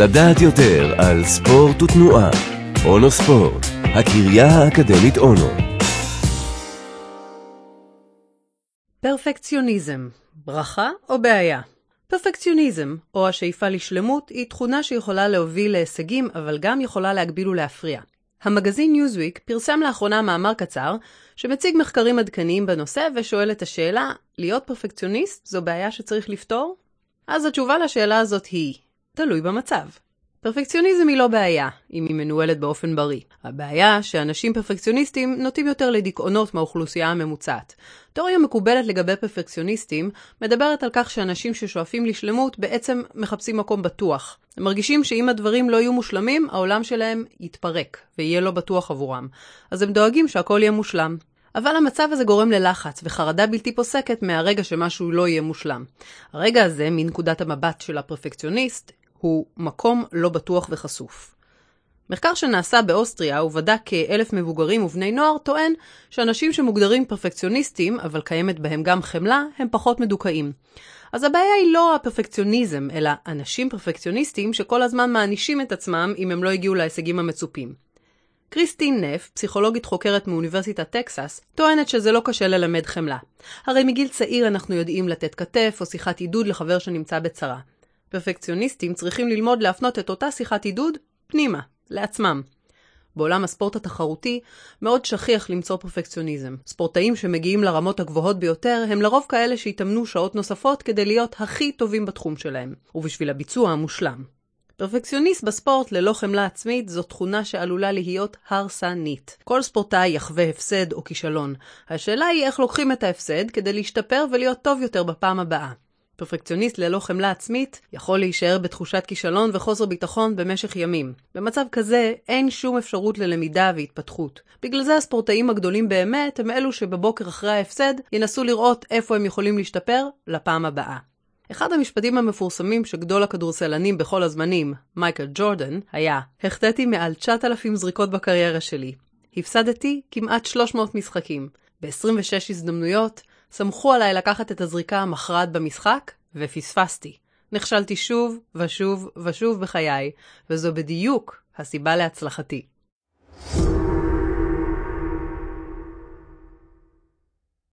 לדעת יותר על ספורט ותנועה. אונו ספורט, הקריה האקדמית אונו. פרפקציוניזם, ברכה או בעיה? פרפקציוניזם, או השאיפה לשלמות, היא תכונה שיכולה להוביל להישגים, אבל גם יכולה להגביל ולהפריע. המגזין ניוזוויק פרסם לאחרונה מאמר קצר, שמציג מחקרים עדכניים בנושא ושואל את השאלה, להיות פרפקציוניסט זו בעיה שצריך לפתור? אז התשובה לשאלה הזאת היא, תלוי במצב. פרפקציוניזם היא לא בעיה, אם היא מנוהלת באופן בריא. הבעיה שאנשים פרפקציוניסטים נוטים יותר לדיכאונות מהאוכלוסייה הממוצעת. תיאוריה מקובלת לגבי פרפקציוניסטים מדברת על כך שאנשים ששואפים לשלמות בעצם מחפשים מקום בטוח. הם מרגישים שאם הדברים לא יהיו מושלמים, העולם שלהם יתפרק, ויהיה לא בטוח עבורם. אז הם דואגים שהכל יהיה מושלם. אבל המצב הזה גורם ללחץ וחרדה בלתי פוסקת מהרגע שמשהו לא יהיה מושלם. הרגע הזה, מנקודת המבט של הפרפקציוניסט, הוא מקום לא בטוח וחשוף. מחקר שנעשה באוסטריה ובדק כאלף מבוגרים ובני נוער טוען שאנשים שמוגדרים פרפקציוניסטים, אבל קיימת בהם גם חמלה, הם פחות מדוכאים. אז הבעיה היא לא הפרפקציוניזם, אלא אנשים פרפקציוניסטים שכל הזמן מענישים את עצמם אם הם לא הגיעו להישגים המצופים. קריסטין נף, פסיכולוגית חוקרת מאוניברסיטת טקסס, טוענת שזה לא קשה ללמד חמלה. הרי מגיל צעיר אנחנו יודעים לתת כתף או שיחת עידוד לחבר שנמצא בצרה. פרפקציוניסטים צריכים ללמוד להפנות את אותה שיחת עידוד פנימה, לעצמם. בעולם הספורט התחרותי מאוד שכיח למצוא פרפקציוניזם. ספורטאים שמגיעים לרמות הגבוהות ביותר הם לרוב כאלה שהתאמנו שעות נוספות כדי להיות הכי טובים בתחום שלהם, ובשביל הביצוע המושלם. פרפקציוניסט בספורט ללא חמלה עצמית זו תכונה שעלולה להיות הרסנית. כל ספורטאי יחווה הפסד או כישלון. השאלה היא איך לוקחים את ההפסד כדי להשתפר ולהיות טוב יותר בפעם הבאה. פרפקציוניסט ללא חמלה עצמית יכול להישאר בתחושת כישלון וחוסר ביטחון במשך ימים. במצב כזה אין שום אפשרות ללמידה והתפתחות. בגלל זה הספורטאים הגדולים באמת הם אלו שבבוקר אחרי ההפסד ינסו לראות איפה הם יכולים להשתפר לפעם הבאה. אחד המשפטים המפורסמים שגדול הכדורסלנים בכל הזמנים, מייקל ג'ורדן, היה החטאתי מעל 9,000 זריקות בקריירה שלי. הפסדתי כמעט 300 משחקים. ב-26 הזדמנויות סמכו עליי לקחת את הזריקה המכרעת במשחק, ופספסתי. נכשלתי שוב ושוב ושוב בחיי, וזו בדיוק הסיבה להצלחתי.